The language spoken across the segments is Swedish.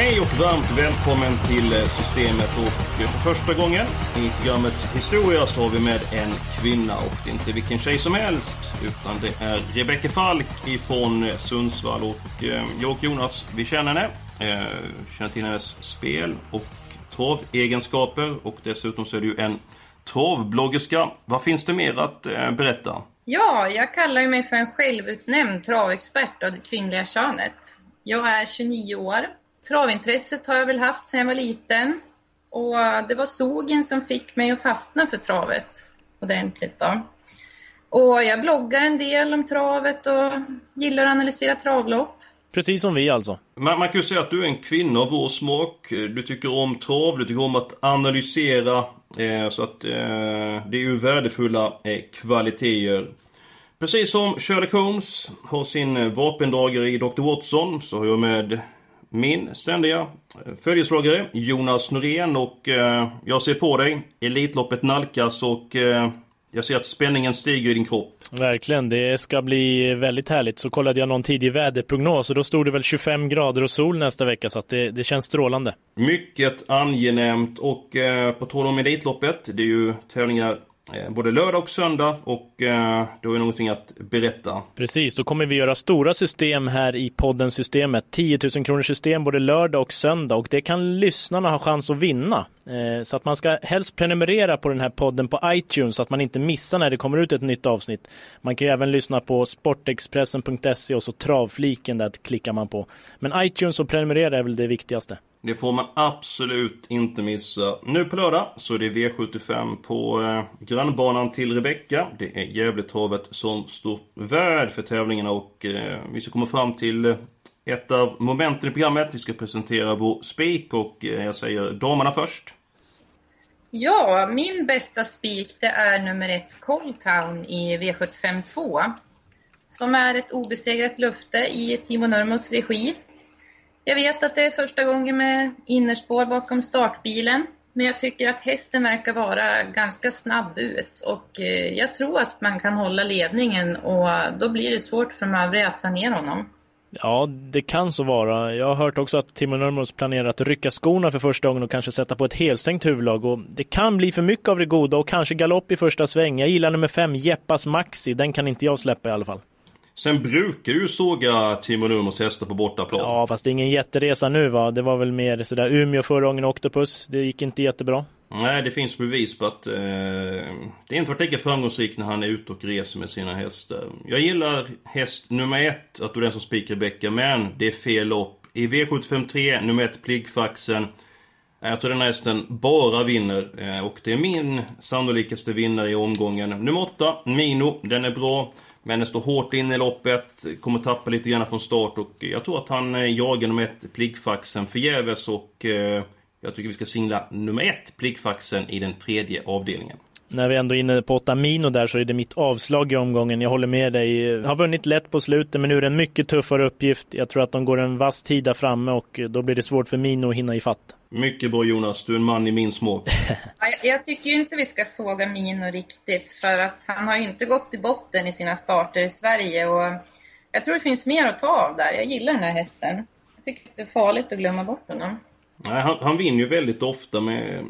Hej och varmt välkommen till eh, Systemet och eh, för första gången i programmets historia så har vi med en kvinna och det är inte vilken tjej som helst utan det är Rebecka Falk ifrån eh, Sundsvall och jag och Jonas vi känner henne, känner till hennes spel och torvegenskaper och dessutom så är det ju en torvbloggerska. Vad finns det mer att berätta? Ja, jag kallar mig för en självutnämnd travexpert av det kvinnliga könet. Jag är 29 år Travintresset har jag väl haft sedan jag var liten. Och det var sågen som fick mig att fastna för travet ordentligt då. Och jag bloggar en del om travet och gillar att analysera travlopp. Precis som vi alltså. Man, man kan ju säga att du är en kvinna av vår smak. Du tycker om trav, du tycker om att analysera. Eh, så att eh, det är ju värdefulla eh, kvaliteter. Precis som Sherlock Holmes har sin vapendragare i Dr. Watson så har jag med min ständiga följeslagare Jonas Norén och eh, jag ser på dig. Elitloppet nalkas och eh, jag ser att spänningen stiger i din kropp. Verkligen, det ska bli väldigt härligt. Så kollade jag någon tidig väderprognos och då stod det väl 25 grader och sol nästa vecka så att det, det känns strålande. Mycket angenämt och eh, på tal om Elitloppet, det är ju tävlingar Eh, både lördag och söndag och eh, då är någonting att berätta. Precis, då kommer vi göra stora system här i podden Systemet. 10 000 kronors system både lördag och söndag och det kan lyssnarna ha chans att vinna. Eh, så att man ska helst prenumerera på den här podden på iTunes så att man inte missar när det kommer ut ett nytt avsnitt. Man kan ju även lyssna på sportexpressen.se och så travfliken där klickar man på. Men iTunes och prenumerera är väl det viktigaste. Det får man absolut inte missa. Nu på lördag så är det V75 på eh, grannbanan till Rebecka. Det är Gävletravet som står värd för tävlingarna och eh, vi ska komma fram till eh, ett av momenten i programmet. Vi ska presentera vår spik och eh, jag säger damerna först. Ja, min bästa spik det är nummer ett Coldtown i V75 2. Som är ett obesegrat lufte i Timo Nurmos regi. Jag vet att det är första gången med innerspår bakom startbilen. Men jag tycker att hästen verkar vara ganska snabb ut och eh, jag tror att man kan hålla ledningen och då blir det svårt för de övriga att ta ner honom. Ja, det kan så vara. Jag har hört också att Timo Nurmos planerar att rycka skorna för första gången och kanske sätta på ett helstängt huvudlag. Och det kan bli för mycket av det goda och kanske galopp i första sväng. Jag gillar nummer fem, Jeppas Maxi. Den kan inte jag släppa i alla fall. Sen brukar du såga Timo Nurmos hästar på bortaplan. Ja, fast det är ingen jätteresa nu va. Det var väl mer sådär Umeå förra gången, Octopus. Det gick inte jättebra. Nej, det finns bevis på att eh, det inte varit lika framgångsrikt när han är ute och reser med sina hästar. Jag gillar häst nummer ett, att du är den som spikar Rebecka, men det är fel lopp. I V753, nummer ett, Pliggfaxen. Jag tror den här hästen bara vinner eh, och det är min sannolikaste vinnare i omgången. Nummer 8, Mino, den är bra. Men den står hårt in i loppet, kommer tappa lite grann från start och jag tror att han eh, jagar nummer ett, Pliggfaxen, förgäves och eh, jag tycker vi ska singla nummer ett, Pliggfaxen, i den tredje avdelningen. När vi ändå är inne på Otamino där så är det mitt avslag i omgången. Jag håller med dig. Har vunnit lätt på slutet men nu är det en mycket tuffare uppgift. Jag tror att de går en vass tid där framme och då blir det svårt för Mino att hinna ifatt. Mycket bra Jonas, du är en man i min smak. jag, jag tycker ju inte vi ska såga Mino riktigt för att han har ju inte gått i botten i sina starter i Sverige och jag tror det finns mer att ta av där. Jag gillar den här hästen. Jag tycker det är farligt att glömma bort honom. Nej, han, han vinner ju väldigt ofta med...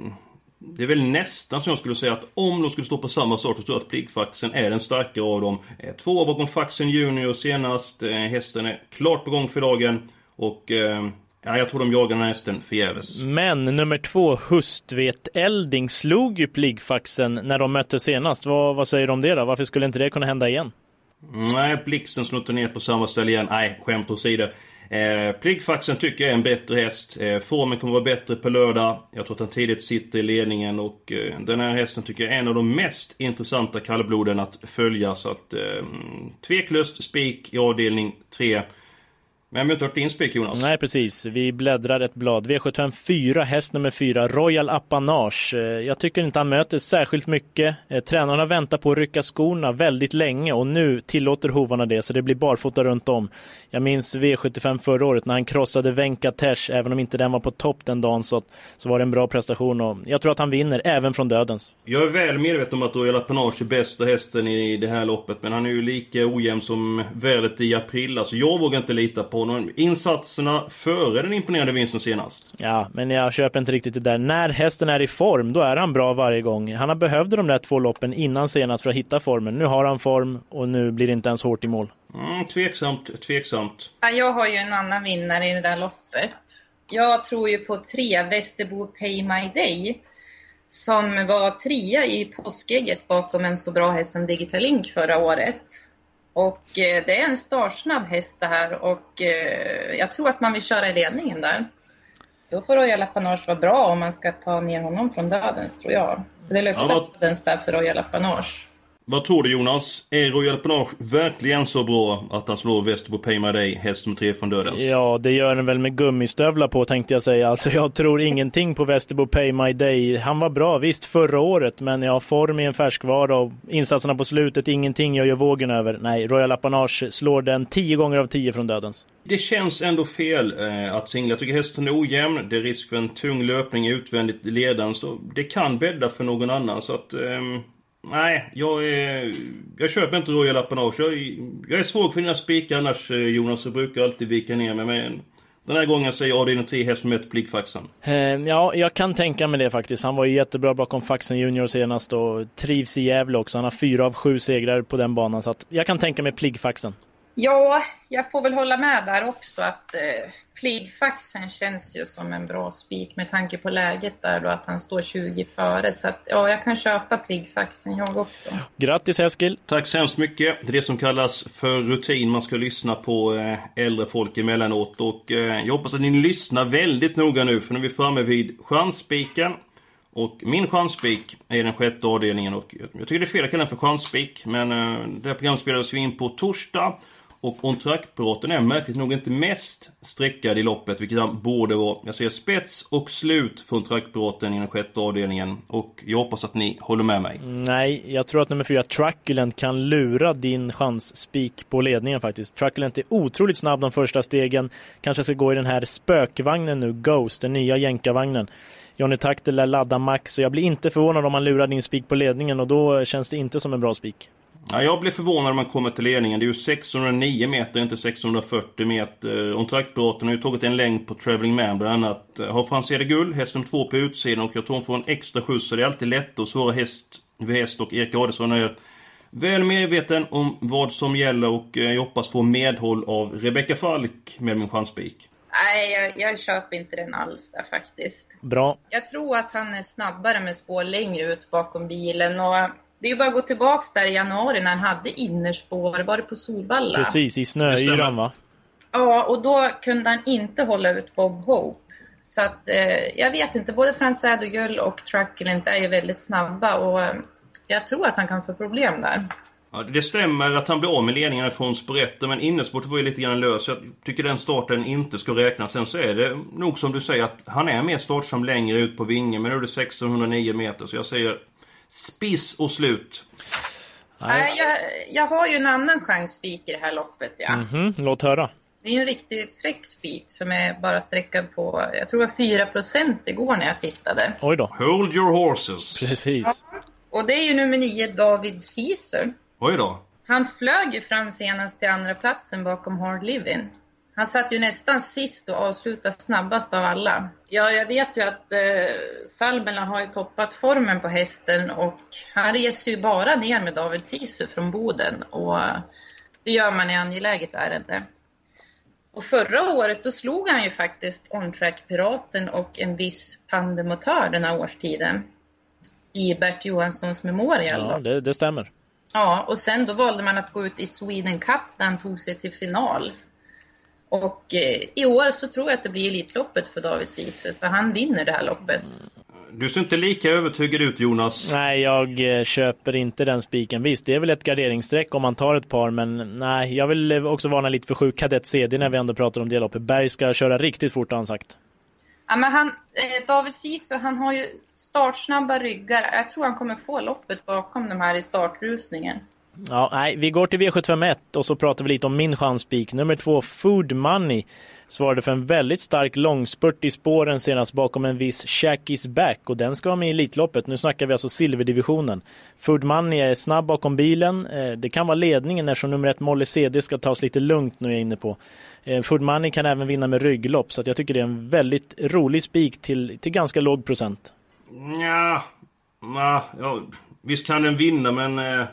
Det är väl nästan som jag skulle säga att om de skulle stå på samma start så tror jag att Pliggfaxen är den starkare av dem. Eh, två bakom Faxen Junior senast. Eh, hästen är klart på gång för dagen. Och eh, Ja, jag tror de jagar den här hästen förgäves. Men nummer två, Hustvet Elding, slog ju Pliggfaxen när de mötte senast. Vad, vad säger du om det då? Varför skulle inte det kunna hända igen? Nej, Blixten snuttade ner på samma ställe igen. Nej, skämt åsido. Eh, Pliggfaxen tycker jag är en bättre häst. Eh, formen kommer vara bättre på lördag. Jag tror att han tidigt sitter i ledningen och eh, den här hästen tycker jag är en av de mest intressanta kallbloden att följa. Så att eh, tveklöst spik i avdelning 3. Men vi har inte hört din spik Jonas. Nej precis, vi bläddrar ett blad. V75 4, häst nummer 4, Royal Apanage. Eh, jag tycker inte han möter särskilt mycket. Eh, tränarna väntar på att rycka skorna väldigt länge och nu tillåter hovarna det så det blir barfota runt om. Jag minns V75 förra året när han krossade Venkatesh, även om inte den var på topp den dagen så, så var det en bra prestation och jag tror att han vinner även från dödens. Jag är väl medveten om att Royal Apanage är bästa hästen i det här loppet men han är ju lika ojämn som vädret i april. Alltså jag vågar inte lita på honom. Insatserna före den imponerande vinsten senast. Ja, men jag köper inte riktigt det där. När hästen är i form, då är han bra varje gång. Han har behövde de där två loppen innan senast för att hitta formen. Nu har han form och nu blir det inte ens hårt i mål. Mm, tveksamt, tveksamt. Jag har ju en annan vinnare i det där loppet. Jag tror ju på tre, Västerbo Pay My Day. Som var trea i påskägget bakom en så bra häst som Digitalink förra året. Och eh, det är en startsnabb häst det här och eh, jag tror att man vill köra i ledningen där. Då får Royal Apanage vara bra om man ska ta ner honom från dödens tror jag. Så det luktar Ja, vad- dödens där för Royal Apanage. Vad tror du Jonas? Är Royal Apanage verkligen så bra att han slår Västerbo Pay My Day, häst nummer 3 från Dödens? Ja, det gör den väl med gummistövlar på tänkte jag säga. Alltså jag tror ingenting på Västerbo Pay My Day. Han var bra, visst förra året, men ja, form i en färskvara och insatserna på slutet, ingenting jag gör vågen över. Nej, Royal Apanage slår den 10 gånger av 10 från dödens. Det känns ändå fel eh, att singla. Jag tycker hästen är ojämn. Det är risk för en tung löpning utvändigt i ledaren. Så det kan bädda för någon annan. Så att... ehm, nej, jag är... Jag köper inte Royal Apanage. Jag, är- jag är svag för dina spikar annars eh, Jonas. Jag brukar alltid vika ner mig. Men den här gången säger jag avdelning 3 häst nummer 1 ja, jag kan tänka mig det faktiskt. Han var ju jättebra bakom Faxen Junior senast och trivs i Gävle också. Han har fyra av sju segrar på den banan, så att jag kan tänka mig Pliggfaxen. Ja, jag får väl hålla med där också att eh, Pliggfaxen känns ju som en bra spik med tanke på läget där då att han står 20 före. Så att ja, jag kan köpa Pliggfaxen jag också. Grattis Eskil! Tack så hemskt mycket. Det är det som kallas för rutin. Man ska lyssna på eh, äldre folk emellanåt. Och eh, jag hoppas att ni lyssnar väldigt noga nu för nu är vi framme vid chansspiken. Och min chansspik är den sjätte avdelningen och jag tycker det är fel att kalla den för chansspik. Men eh, det här programmet spelades ju in på torsdag. Och On track-piraten är märkligt nog inte mest sträckad i loppet, vilket han borde vara. Jag säger spets och slut för On track i den sjätte avdelningen. Och jag hoppas att ni håller med mig. Nej, jag tror att nummer fyra, Truculent, kan lura din chansspik på ledningen faktiskt. Truculent är otroligt snabb de första stegen. Kanske ska gå i den här spökvagnen nu, Ghost, den nya jänkarvagnen. Johnny Takter lär ladda max, så jag blir inte förvånad om han lurar din spik på ledningen och då känns det inte som en bra spik. Ja, jag blir förvånad när man kommer till ledningen. Det är ju 609 meter, inte 640 meter. On Track-piloten har ju tagit en längd på Traveling Man bland annat. Har Franzede Gull, häst nummer två på utsidan och jag tror hon får en extra skjuts. Så det är alltid lätt att svara häst vid häst och Erik Adelsson är väl medveten om vad som gäller och eh, jag hoppas få medhåll av Rebecca Falk med min chansspik. Nej, jag, jag köper inte den alls där faktiskt. Bra. Jag tror att han är snabbare med spår längre ut bakom bilen och det är ju bara att gå tillbaks där i januari när han hade innerspår, var det på Solvalla? Precis, i snöyran va? Ja, och då kunde han inte hålla ut Bob Hope. Så att eh, jag vet inte, både Franzad och Gull och Truculent är ju väldigt snabba och eh, jag tror att han kan få problem där. Ja, det stämmer att han blir av med ledningen från sprätten men innerspåret var ju lite grann lös. Jag tycker den starten inte ska räknas. Sen så är det nog som du säger att han är mer startsam längre ut på vingen. Men nu är det 1609 meter så jag säger spiss och slut. Nej. Jag, jag har ju en annan chansspik i det här loppet. Ja. Mhm, låt höra. Det är ju en riktig fräck spik som är bara sträckad på, jag tror det var 4 igår när jag tittade. Oj då. Hold your horses. Precis. Och det är ju nummer 9, David Caesar. Oj då. Han flög ju fram senast till andra platsen bakom Hard Living. Han satt ju nästan sist och avslutade snabbast av alla. Ja, jag vet ju att eh, Salmela har ju toppat formen på hästen och han reser ju bara ner med David Sisu från Boden och det gör man i angeläget ärende. Och förra året då slog han ju faktiskt On-Track Piraten och en viss Pandemotör den här årstiden. I Bert Johanssons Memorial. Ja, det, det stämmer. Ja, och sen då valde man att gå ut i Sweden Cup där han tog sig till final. Och eh, i år så tror jag att det blir Elitloppet för David Sisu, för han vinner det här loppet. Du ser inte lika övertygad ut Jonas. Nej, jag eh, köper inte den spiken. Visst, det är väl ett garderingsstreck om man tar ett par, men nej, jag vill eh, också varna lite för sju kadett CD när vi ändå pratar om det loppet. Berg ska köra riktigt fort har han sagt. Ja, men han, eh, David Sisu, han har ju startsnabba ryggar. Jag tror han kommer få loppet bakom de här i startrusningen. Ja, nej, vi går till V751 och så pratar vi lite om min chanspik. Nummer två, Food Money, svarade för en väldigt stark långspurt i spåren senast bakom en viss Shackis Back och den ska vara med i Elitloppet. Nu snackar vi alltså silverdivisionen. Food Money är snabb bakom bilen. Eh, det kan vara ledningen eftersom nummer ett Molly CD ska tas lite lugnt nu är jag inne på. Eh, Food Money kan även vinna med rygglopp så jag tycker det är en väldigt rolig spik till, till ganska låg procent. Ja, ja, visst kan den vinna men eh,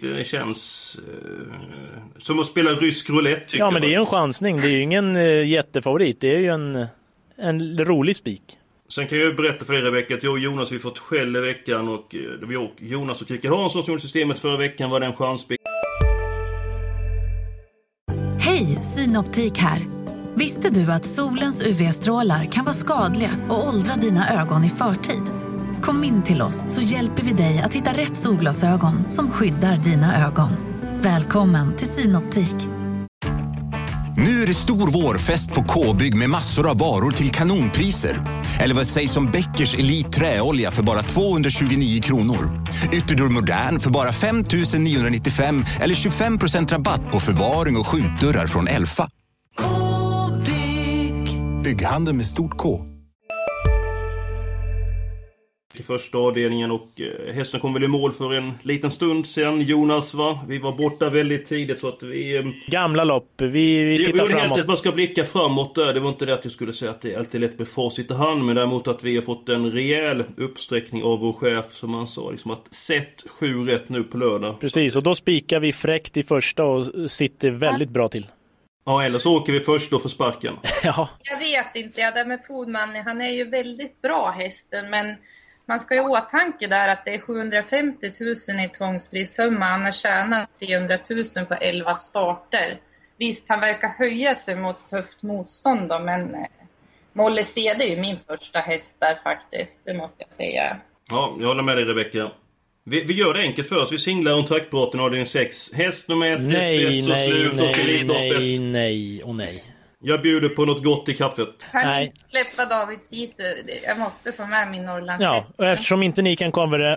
det känns eh, som att spela rysk roulette. Ja, men det är ju en chansning. Det är ju ingen eh, jättefavorit. Det är ju en, en rolig spik. Sen kan jag berätta för dig Rebecka att jag och Jonas vi fått skäll i veckan och eh, det var Jonas och Rickard Hansson som gjorde systemet förra veckan var den chansspik. Hej, Synoptik här. Visste du att solens UV-strålar kan vara skadliga och åldra dina ögon i förtid? Kom in till oss så hjälper vi dig att hitta rätt solglasögon som skyddar dina ögon. Välkommen till Synoptik. Nu är det stor vårfest på K-bygg med massor av varor till kanonpriser. Eller vad sägs om Bäckers Elite Träolja för bara 229 kronor? Ytterdörr Modern för bara 5 995 eller 25% rabatt på förvaring och skjutdörrar från Elfa. K-bygg. Bygghandeln med stort K i första avdelningen och eh, hästen kom väl i mål för en liten stund sen Jonas va? Vi var borta väldigt tidigt så att vi... Eh, Gamla lopp, vi, vi tittar det, framåt. att man ska blicka framåt där. Det var inte det att jag skulle säga att det alltid är lätt med facit i hand men däremot att vi har fått en rejäl uppsträckning av vår chef som han sa. Liksom att sätt sju rätt nu på lördag. Precis, och då spikar vi fräckt i första och sitter väldigt bra till. Ja, eller så åker vi först då för sparken. ja. Jag vet inte, ja, det med Foodman, han är ju väldigt bra hästen men man ska ju åtanke där att det är 750 000 i tvångsprissumma. Han har tjänat 300 000 på 11 starter. Visst, han verkar höja sig mot tufft motstånd då, men eh, Molle CD är ju min första häst där faktiskt. Det måste jag säga. Ja, jag håller med dig Rebecka. Vi, vi, gör det enkelt för oss. Vi singlar om taktbrotten avdelning 6. Häst nummer 1, nej, nej, slut nej, nej, nej och nej. Jag bjuder på något gott i kaffet. Kan Nej. ni släppa David Sisu? Jag måste få med min Norrlandshäst. Ja, och eftersom inte ni kan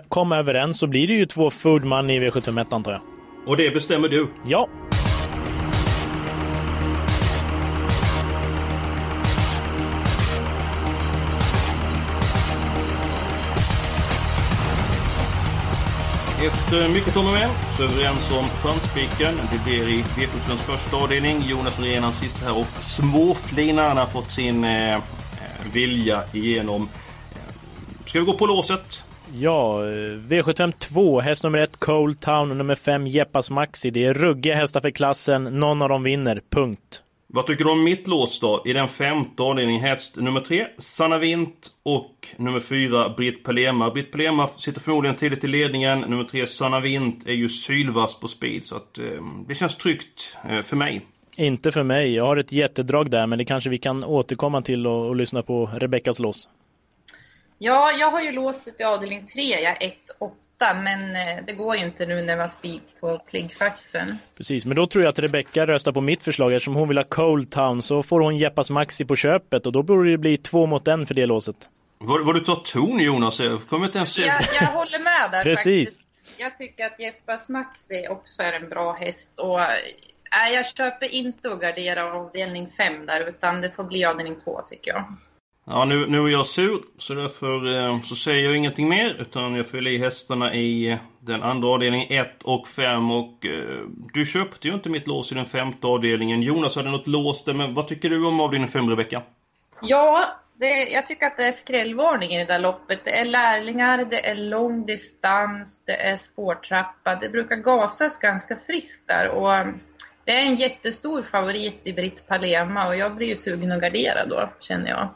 komma överens så blir det ju två Foodman i V751 antar jag. Och det bestämmer du? Ja. Efter eh, mycket om och men så är vi överens om skönspiken. Det blir i v första avdelning. Jonas Norén sitter här och småflinar. Han har fått sin eh, eh vilja igenom. Eh, ska vi gå på låset? Ja, V75 2, häst nummer 1 Cold Town och nummer 5 Jeppas Maxi. Det är ruggiga hästar för klassen. Någon av dem vinner. Punkt. Vad tycker du om mitt lås då? I den femte avdelningen häst nummer tre, Sanna Vint och nummer fyra, Britt Pelema. Britt Pelema sitter förmodligen tidigt i ledningen. Nummer tre, Sanna Vint, är ju sylvass på speed så att eh, det känns tryggt eh, för mig. Inte för mig. Jag har ett jättedrag där men det kanske vi kan återkomma till och, och lyssna på Rebeckas lås. Ja, jag har ju låset i avdelning 3, jag är 1 8 men eh, det går ju inte nu när man spik på pliggfaxen. Precis, men då tror jag att Rebecka röstar på mitt förslag eftersom hon vill ha Cold Town så får hon Jeppas Maxi på köpet och då borde det bli två mot en för det låset. Vad, vad du tar ton Jonas, jag kommer inte ens se. Jag, jag håller med där Precis. faktiskt. Jag tycker att Jeppas Maxi också är en bra häst och nej, jag köper inte att gardera avdelning 5 där utan det får bli avdelning 2 tycker jag. Ja, nu, nu är jag sur, så därför eh, så säger jag ingenting mer. Utan jag fyller i hästarna i eh, den andra avdelningen 1 och 5. Och eh, du köpte ju inte mitt lås i den femte avdelningen. Jonas hade något lås där, men vad tycker du om avdelning 5, Rebecka? Ja, det, jag tycker att det är skrällvarning i det där loppet. Det är lärlingar, det är lång distans, det är spårtrappa. Det brukar gasas ganska friskt där. Och eh, det är en jättestor favorit i Britt Palema och jag blir ju sugen att gardera då, känner jag.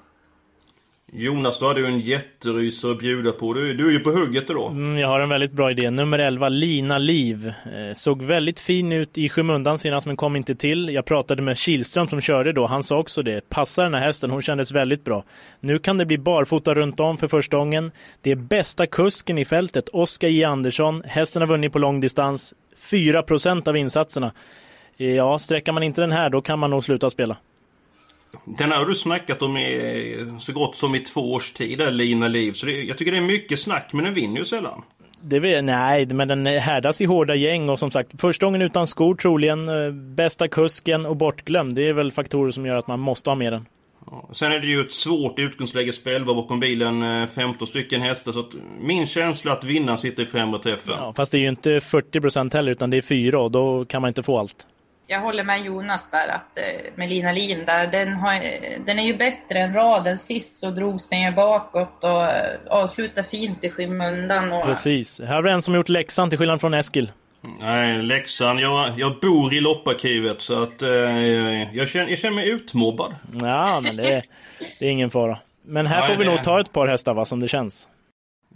Jonas, då hade du en jätterysare att bjuda på. Du, du är ju på hugget idag. Mm, jag har en väldigt bra idé. Nummer 11, Lina Liv. Eh, såg väldigt fin ut i skymundan senast men kom inte till. Jag pratade med Kilström som körde då. Han sa också det. Passar den här hästen. Hon kändes väldigt bra. Nu kan det bli barfota runt om för första gången. Det är bästa kusken i fältet, Oskar J Andersson. Hästen har vunnit på långdistans. 4% av insatserna. Ja, sträcker man inte den här då kan man nog sluta spela. Den har du snackat om i, så gott som i två års tid, Lina Liv. Så det, jag tycker det är mycket snack, men den vinner ju sällan. Det vet, nej, men den härdas i hårda gäng och som sagt, första gången utan skor troligen, eh, bästa kusken och bortglömd. Det är väl faktorer som gör att man måste ha med den. Ja, sen är det ju ett svårt utgångsläge spelbar bakom bilen, 15 eh, stycken hästar. Så att min känsla att vinna sitter i främre träffen. Ja, fast det är ju inte 40% heller, utan det är fyra och då kan man inte få allt jag håller med Jonas där att eh, med Lina Lin där, den, har, den är ju bättre än raden. Sist så drogs den ju bakåt och eh, avslutade fint i skymundan. Och... Precis. Här vi en som gjort läxan till skillnad från Eskil. Nej, läxan. Jag, jag bor i lopparkivet så att eh, jag, känner, jag känner mig utmobbad. Ja, men det är, det är ingen fara. Men här Nej, får vi det... nog ta ett par hästar va, som det känns.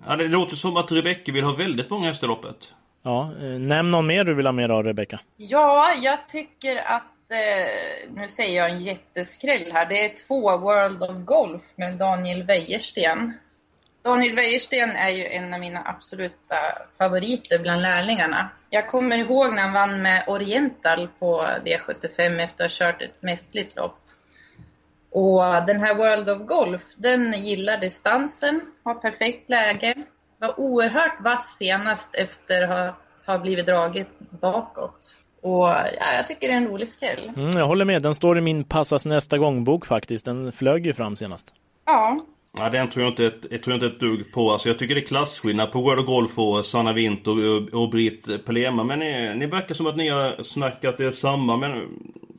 Ja, det låter som att Rebecka vill ha väldigt många hästar i loppet. Ja, eh, nämn någon mer du vill ha med av Rebecka. Ja, jag tycker att eh, nu säger jag en jätteskräll här. Det är två World of Golf med Daniel Wäjersten. Daniel Wäjersten är ju en av mina absoluta favoriter bland lärlingarna. Jag kommer ihåg när han vann med Oriental på V75 efter att ha kört ett mästerligt lopp. Och den här World of Golf, den gillar distansen, har perfekt läge, var oerhört vass senast efter att ha blivit draget bakåt. Och ja, jag tycker det är en rolig skräll. Mm, jag håller med, den står i min passas nästa gång-bok faktiskt. Den flög ju fram senast. Ja. Ja, den tror jag inte ett, jag tror inte ett dugg på. Alltså, jag tycker det är klasskillnad på World of Golf och Sanna Winter och, och Britt Pelema. Men ni, ni verkar som att ni har snackat det samma. Men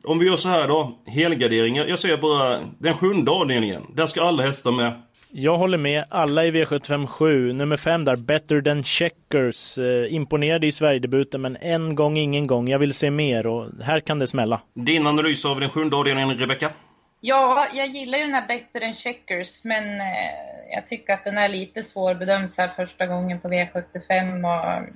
om vi gör så här då. Helgardering. Jag säger bara den sjunde avdelningen. Där ska alla hästar med. Jag håller med. Alla i V757. Nummer fem där, Better than Checkers. Eh, imponerade i Sverigedebuten, men en gång, ingen gång. Jag vill se mer och här kan det smälla. Din analys av den sjunde avdelningen, Rebecka? Ja, jag gillar ju den här Better than Checkers, men eh, jag tycker att den är lite svårbedömd så här första gången på V75. Och,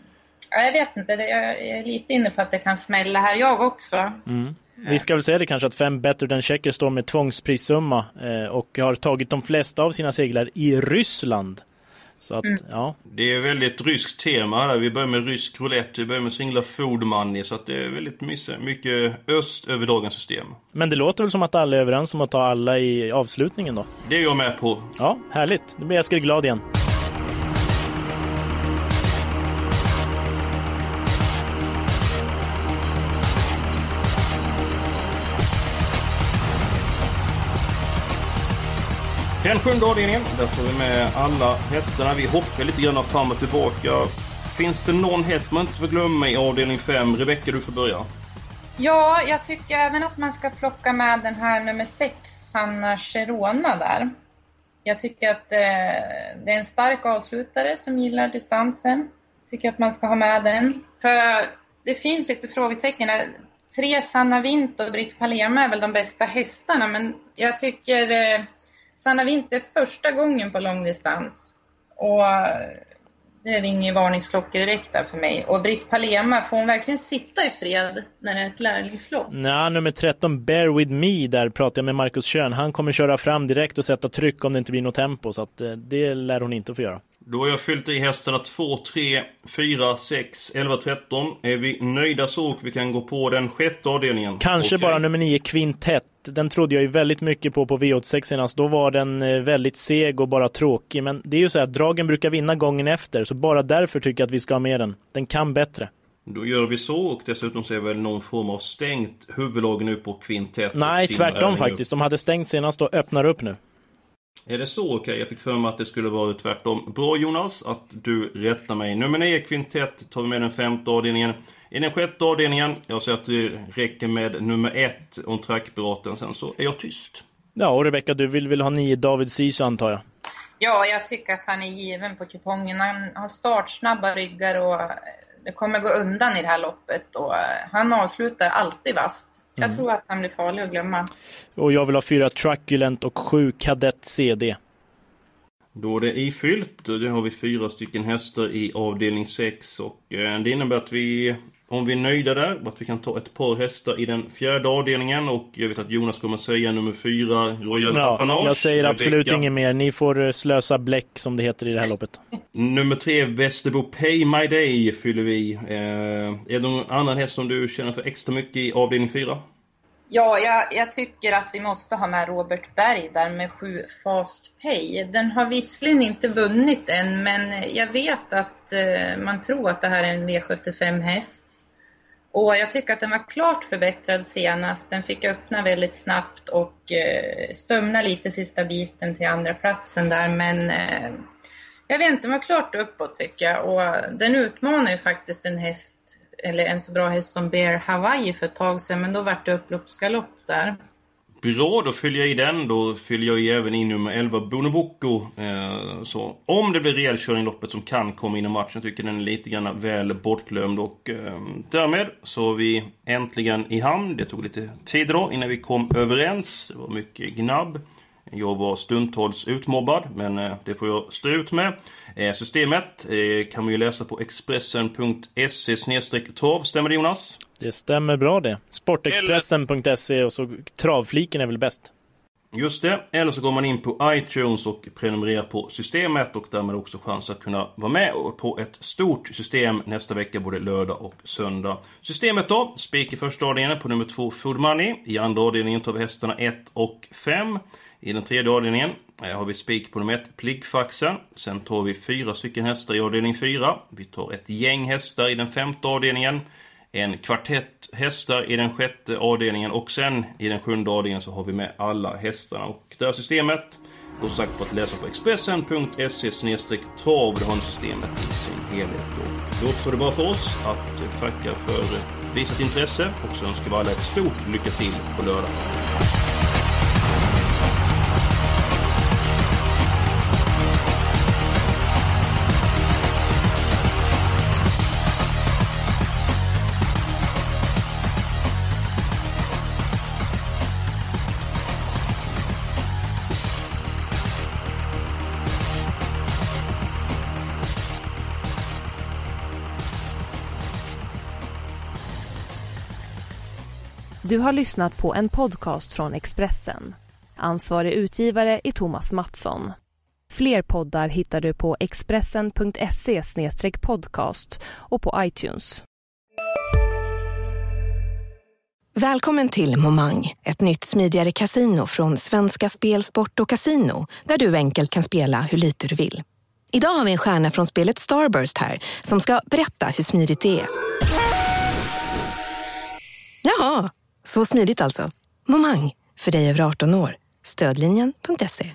ja, jag vet inte, jag är lite inne på att det kan smälla här jag också. Mm. Vi ska väl säga det kanske att fem Better than Checker står med tvångsprissumma eh, och har tagit de flesta av sina seglar i Ryssland. Så att, mm. ja. Det är väldigt ryskt tema där. Vi börjar med rysk roulette, vi börjar med singla food money. Så att det är väldigt mycket öst över dagens system. Men det låter väl som att alla är överens om att ta alla i avslutningen då? Det är jag med på. Ja, härligt. Då blir Eskil glad igen. Den sjunde avdelningen, där får vi med alla hästarna. Vi hoppar lite grann fram och tillbaka. Finns det någon häst man inte får glömma i avdelning 5? Rebecka, du får börja. Ja, jag tycker även att man ska plocka med den här nummer 6, Sanna Cherona där. Jag tycker att eh, det är en stark avslutare som gillar distansen. Tycker att man ska ha med den. För det finns lite frågetecken. Tre Sanna Vint och Britt Palema är väl de bästa hästarna, men jag tycker eh, Sanna Winter första gången på långdistans. Och det ringer varningsklockor direkt där för mig. Och Britt Palema, får hon verkligen sitta i fred när det är ett lärlingslopp? Nej, nummer 13, Bear With Me, där pratar jag med Marcus Schön. Han kommer köra fram direkt och sätta tryck om det inte blir något tempo. Så att, eh, det lär hon inte få göra. Då har jag fyllt i hästarna 2, 3, 4, 6, 11, 13. Är vi nöjda så och vi kan gå på den sjätte avdelningen? Kanske okay. bara nummer 9, Quintett. Den trodde jag ju väldigt mycket på på V86 senast. Då var den eh, väldigt seg och bara tråkig. Men det är ju så att dragen brukar vinna gången efter. Så bara därför tycker jag att vi ska ha med den. Den kan bättre. Då gör vi så och dessutom ser väl någon form av stängt huvudlag nu på kvintett. Nej, tvärtom faktiskt. De hade stängt senast och öppnar upp nu. Är det så? Okej, okay. jag fick för mig att det skulle vara tvärtom. Bra Jonas, att du rättar mig. Nummer 9, kvintett, tar vi med den femte avdelningen. I den sjätte avdelningen, jag säger att det räcker med nummer 1, on track-piraten. Sen så är jag tyst. Ja, och Rebecka, du vill väl ha 9 David Sisu antar jag? Ja, jag tycker att han är given på kupongen. Han har startsnabba ryggar och det kommer gå undan i det här loppet. Och han avslutar alltid vast. Jag mm. tror att han blir farlig att glömma. Och jag vill ha fyra Truculent och sju Kadett CD. Då är det ifyllt. Det har vi fyra stycken hästar i avdelning 6 och eh, det innebär att vi om vi är nöjda där, att vi kan ta ett par hästar i den fjärde avdelningen och jag vet att Jonas kommer säga nummer fyra, Royal Ja, Apanage. jag säger absolut Rebecca. inget mer. Ni får eh, slösa bläck som det heter i det här loppet. Nummer tre, Västerbo Pay My Day fyller vi. Eh, är det någon annan häst som du känner för extra mycket i avdelning fyra? Ja, jag, jag tycker att vi måste ha med Robert Berg där med sju Fast Pay. Den har visserligen inte vunnit än, men jag vet att eh, man tror att det här är en V75-häst. Och jag tycker att den var klart förbättrad senast. Den fick öppna väldigt snabbt och eh, stumna lite sista biten till andra platsen där, men eh, jag vet inte, den var klart uppåt tycker jag. Och den utmanar ju faktiskt en häst, eller en så bra häst som Bear Hawaii för ett tag sedan, men då vart det upploppsgalopp där. Bra, då fyller jag i den. Då fyller jag i även in nummer 11, Bonobocco. Eh, så om det blir rejäl körning i loppet som kan komma in i matchen, jag tycker den är lite grann väl bortglömd. Och eh, därmed så är vi äntligen i hamn. Det tog lite tid då innan vi kom överens. Det var mycket gnabb. Jag var stundtals utmobbad, men eh, det får jag stå ut med. Eh, systemet eh, kan man ju läsa på expressen.se 12 stämmer det Jonas? Det stämmer bra det. Sportexpressen.se och så travfliken är väl bäst. Just det, eller så går man in på iTunes och prenumererar på systemet och därmed också chans att kunna vara med på ett stort system nästa vecka både lördag och söndag. Systemet då, spik i första avdelningen på nummer 2 Food Money. I andra avdelningen tar vi hästarna 1 och 5. I den tredje avdelningen eh, har vi spik på nummer 1 Pliggfaxen. Sen tar vi fyra stycken hästar i avdelning 4. Vi tar ett gäng hästar i den femte avdelningen. En kvartett hästar i den sjätte avdelningen och sen i den sjunde avdelningen så har vi med alla hästarna. Och det här systemet går som sagt på att läsa på expressen.se trav. Det har ni systemet i sin helhet. Och då återstår det bara för oss att tacka för visat intresse och så önskar vi alla ett stort lycka till på lördag. Du har lyssnat på en podcast från Expressen. Ansvarig utgivare är Thomas Mattsson. Fler poddar hittar du på expressen.se podcast och på iTunes. Välkommen till Momang, ett nytt smidigare kasino från Svenska Spel, Sport och Casino där du enkelt kan spela hur lite du vill. Idag har vi en stjärna från spelet Starburst här som ska berätta hur smidigt det är. Jaha, så smidigt alltså. Momang, för dig över 18 år. Stödlinjen.se.